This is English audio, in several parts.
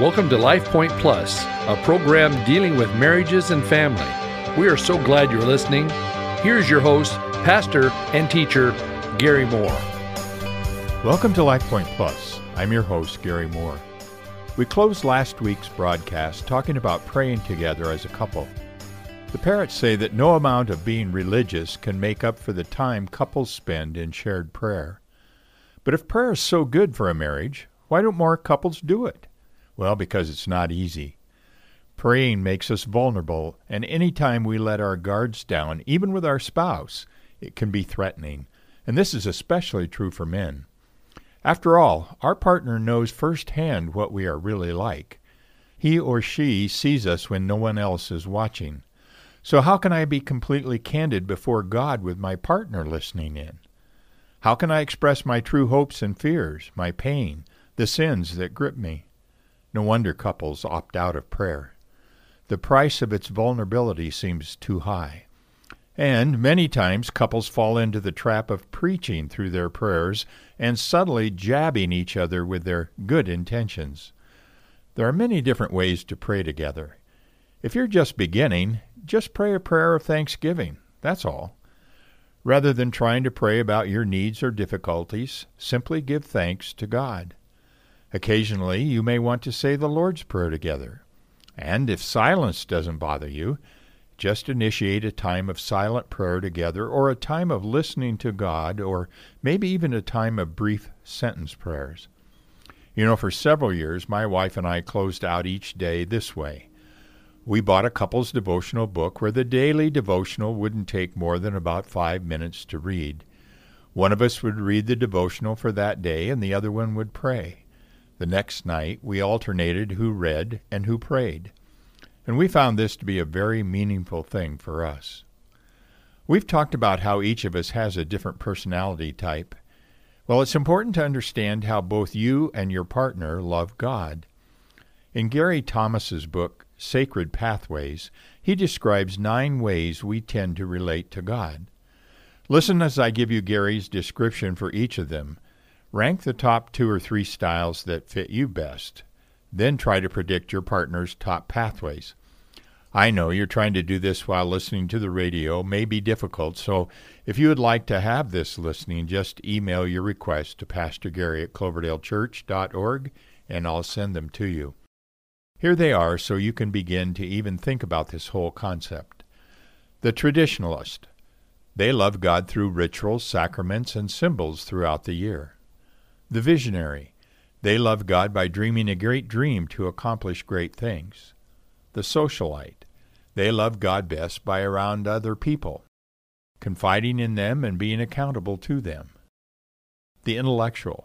Welcome to Life Point Plus, a program dealing with marriages and family. We are so glad you're listening. Here's your host, pastor and teacher, Gary Moore. Welcome to Life Point Plus. I'm your host, Gary Moore. We closed last week's broadcast talking about praying together as a couple. The Parrotts say that no amount of being religious can make up for the time couples spend in shared prayer. But if prayer is so good for a marriage, why don't more couples do it? Well, because it's not easy. Praying makes us vulnerable, and any time we let our guards down, even with our spouse, it can be threatening. And this is especially true for men. After all, our partner knows firsthand what we are really like. He or she sees us when no one else is watching. So, how can I be completely candid before God with my partner listening in? How can I express my true hopes and fears, my pain, the sins that grip me? No wonder couples opt out of prayer. The price of its vulnerability seems too high. And many times couples fall into the trap of preaching through their prayers and subtly jabbing each other with their good intentions. There are many different ways to pray together. If you're just beginning, just pray a prayer of thanksgiving. That's all. Rather than trying to pray about your needs or difficulties, simply give thanks to God. Occasionally, you may want to say the Lord's Prayer together. And if silence doesn't bother you, just initiate a time of silent prayer together or a time of listening to God or maybe even a time of brief sentence prayers. You know, for several years, my wife and I closed out each day this way. We bought a couple's devotional book where the daily devotional wouldn't take more than about five minutes to read. One of us would read the devotional for that day and the other one would pray. The next night, we alternated who read and who prayed. And we found this to be a very meaningful thing for us. We've talked about how each of us has a different personality type. Well, it's important to understand how both you and your partner love God. In Gary Thomas's book, Sacred Pathways, he describes nine ways we tend to relate to God. Listen as I give you Gary's description for each of them Rank the top two or three styles that fit you best. Then try to predict your partner's top pathways. I know you're trying to do this while listening to the radio may be difficult, so if you would like to have this listening, just email your request to Pastor Gary at cloverdalechurch.org and I'll send them to you. Here they are so you can begin to even think about this whole concept. The traditionalist. They love God through rituals, sacraments, and symbols throughout the year. The visionary. They love God by dreaming a great dream to accomplish great things. The socialite. They love God best by around other people, confiding in them and being accountable to them. The intellectual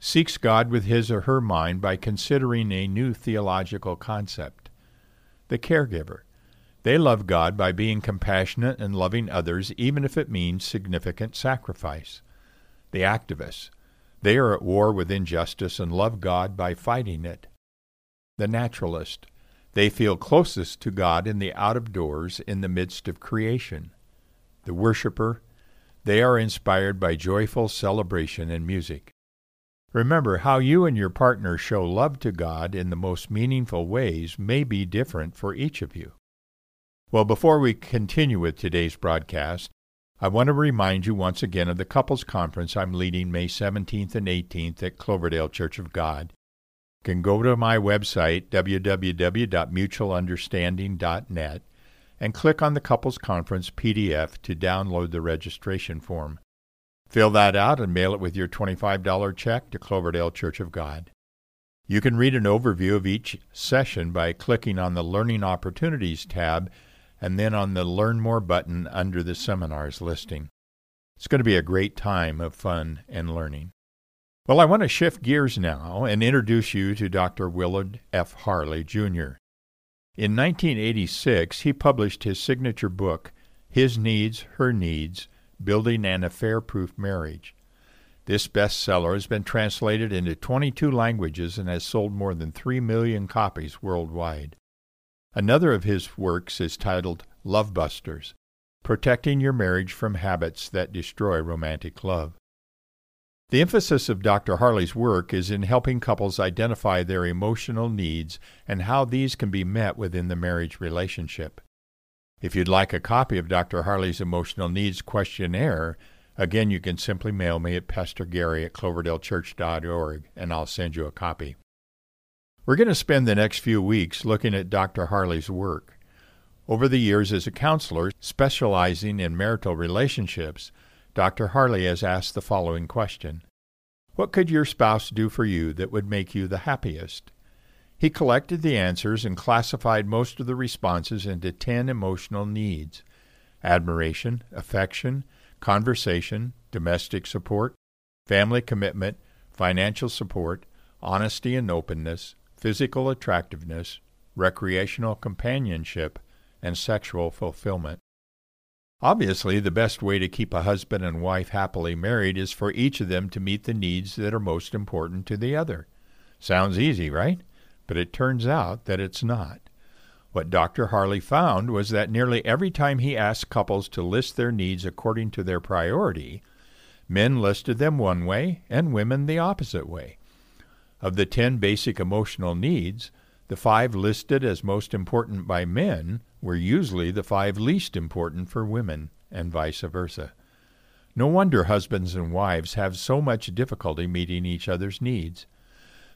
seeks God with his or her mind by considering a new theological concept. The caregiver. They love God by being compassionate and loving others, even if it means significant sacrifice. The activist. They are at war with injustice and love God by fighting it. The naturalist. They feel closest to God in the out of doors in the midst of creation. The worshiper. They are inspired by joyful celebration and music. Remember, how you and your partner show love to God in the most meaningful ways may be different for each of you. Well, before we continue with today's broadcast, I want to remind you once again of the couples conference I'm leading May 17th and 18th at Cloverdale Church of God. You can go to my website, www.mutualunderstanding.net, and click on the Couples Conference PDF to download the registration form. Fill that out and mail it with your $25 check to Cloverdale Church of God. You can read an overview of each session by clicking on the Learning Opportunities tab and then on the Learn More button under the seminars listing. It's going to be a great time of fun and learning. Well, I want to shift gears now and introduce you to Dr. Willard F. Harley, Jr. In 1986, he published his signature book, His Needs, Her Needs Building an Affair Proof Marriage. This bestseller has been translated into 22 languages and has sold more than 3 million copies worldwide. Another of his works is titled Love Busters Protecting Your Marriage from Habits That Destroy Romantic Love. The emphasis of Dr. Harley's work is in helping couples identify their emotional needs and how these can be met within the marriage relationship. If you'd like a copy of Dr. Harley's Emotional Needs Questionnaire, again, you can simply mail me at Pastor Gary at cloverdalechurch.org and I'll send you a copy. We're going to spend the next few weeks looking at Dr. Harley's work. Over the years as a counselor specializing in marital relationships, Dr. Harley has asked the following question What could your spouse do for you that would make you the happiest? He collected the answers and classified most of the responses into 10 emotional needs admiration, affection, conversation, domestic support, family commitment, financial support, honesty and openness, physical attractiveness, recreational companionship, and sexual fulfillment. Obviously, the best way to keep a husband and wife happily married is for each of them to meet the needs that are most important to the other. Sounds easy, right? but it turns out that it's not. What Dr. Harley found was that nearly every time he asked couples to list their needs according to their priority, men listed them one way and women the opposite way. Of the ten basic emotional needs, the five listed as most important by men were usually the five least important for women, and vice versa. No wonder husbands and wives have so much difficulty meeting each other's needs.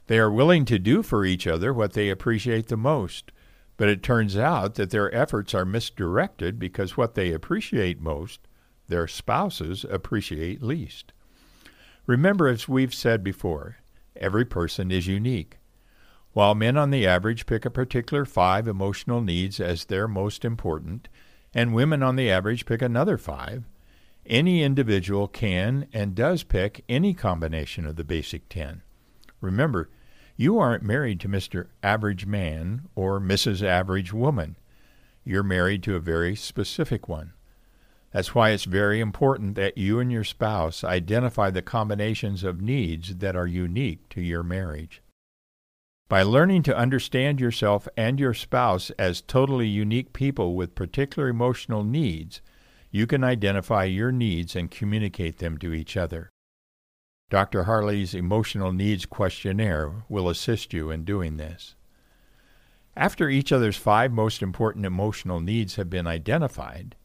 They are willing to do for each other what they appreciate the most, but it turns out that their efforts are misdirected because what they appreciate most, their spouses appreciate least. Remember, as we've said before, every person is unique. While men on the average pick a particular five emotional needs as their most important, and women on the average pick another five, any individual can and does pick any combination of the basic ten. Remember, you aren't married to Mr. Average Man or Mrs. Average Woman. You're married to a very specific one. That's why it's very important that you and your spouse identify the combinations of needs that are unique to your marriage. By learning to understand yourself and your spouse as totally unique people with particular emotional needs, you can identify your needs and communicate them to each other. Dr. Harley's Emotional Needs Questionnaire will assist you in doing this. After each other's five most important emotional needs have been identified,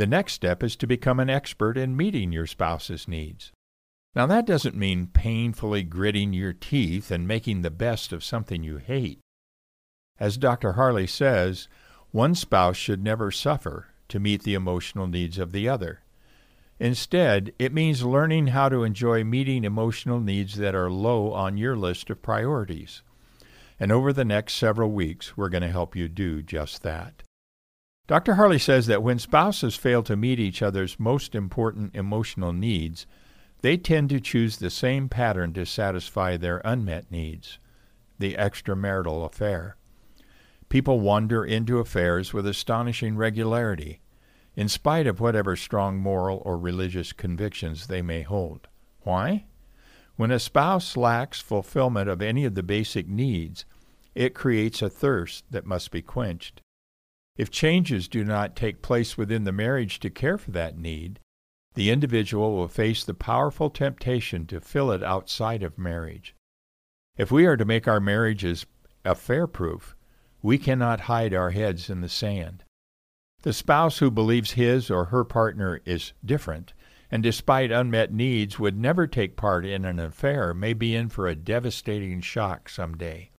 the next step is to become an expert in meeting your spouse's needs. Now, that doesn't mean painfully gritting your teeth and making the best of something you hate. As Dr. Harley says, one spouse should never suffer to meet the emotional needs of the other. Instead, it means learning how to enjoy meeting emotional needs that are low on your list of priorities. And over the next several weeks, we're going to help you do just that. Dr. Harley says that when spouses fail to meet each other's most important emotional needs, they tend to choose the same pattern to satisfy their unmet needs the extramarital affair. People wander into affairs with astonishing regularity in spite of whatever strong moral or religious convictions they may hold. Why? When a spouse lacks fulfillment of any of the basic needs, it creates a thirst that must be quenched. If changes do not take place within the marriage to care for that need, the individual will face the powerful temptation to fill it outside of marriage. If we are to make our marriages affair proof, we cannot hide our heads in the sand. The spouse who believes his or her partner is different and despite unmet needs would never take part in an affair may be in for a devastating shock someday.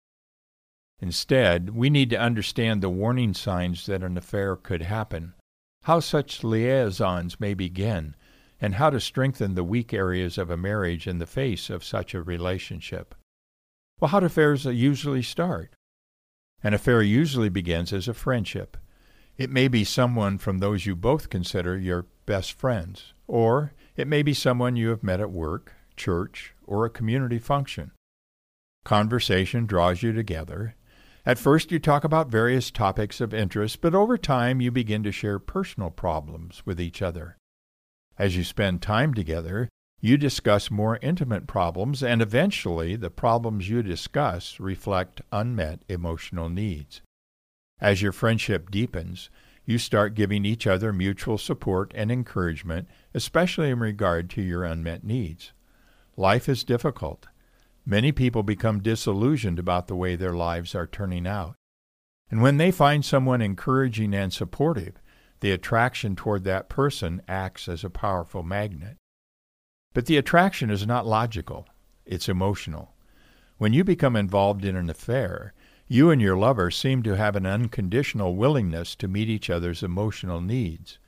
Instead, we need to understand the warning signs that an affair could happen, how such liaisons may begin, and how to strengthen the weak areas of a marriage in the face of such a relationship. Well, how do affairs usually start? An affair usually begins as a friendship. It may be someone from those you both consider your best friends, or it may be someone you have met at work, church, or a community function. Conversation draws you together. At first, you talk about various topics of interest, but over time, you begin to share personal problems with each other. As you spend time together, you discuss more intimate problems, and eventually, the problems you discuss reflect unmet emotional needs. As your friendship deepens, you start giving each other mutual support and encouragement, especially in regard to your unmet needs. Life is difficult. Many people become disillusioned about the way their lives are turning out. And when they find someone encouraging and supportive, the attraction toward that person acts as a powerful magnet. But the attraction is not logical, it's emotional. When you become involved in an affair, you and your lover seem to have an unconditional willingness to meet each other's emotional needs.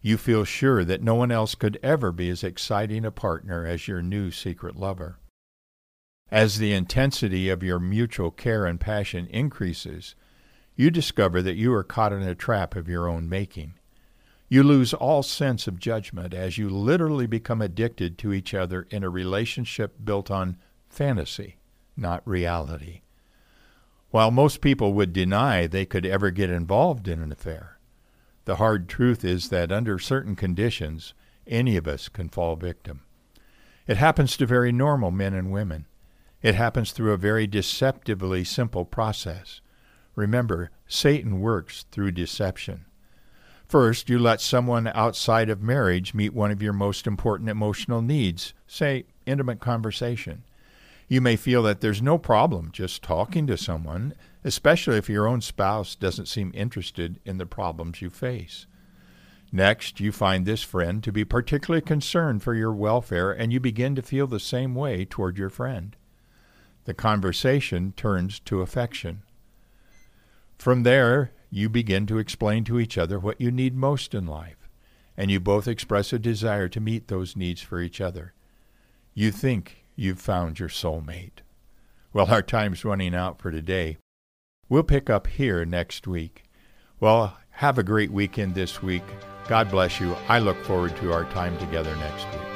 You feel sure that no one else could ever be as exciting a partner as your new secret lover. As the intensity of your mutual care and passion increases, you discover that you are caught in a trap of your own making. You lose all sense of judgment as you literally become addicted to each other in a relationship built on fantasy, not reality. While most people would deny they could ever get involved in an affair, the hard truth is that under certain conditions, any of us can fall victim. It happens to very normal men and women. It happens through a very deceptively simple process. Remember, Satan works through deception. First, you let someone outside of marriage meet one of your most important emotional needs, say, intimate conversation. You may feel that there's no problem just talking to someone, especially if your own spouse doesn't seem interested in the problems you face. Next, you find this friend to be particularly concerned for your welfare, and you begin to feel the same way toward your friend. The conversation turns to affection. From there, you begin to explain to each other what you need most in life, and you both express a desire to meet those needs for each other. You think you've found your soulmate. Well, our time's running out for today. We'll pick up here next week. Well, have a great weekend this week. God bless you. I look forward to our time together next week.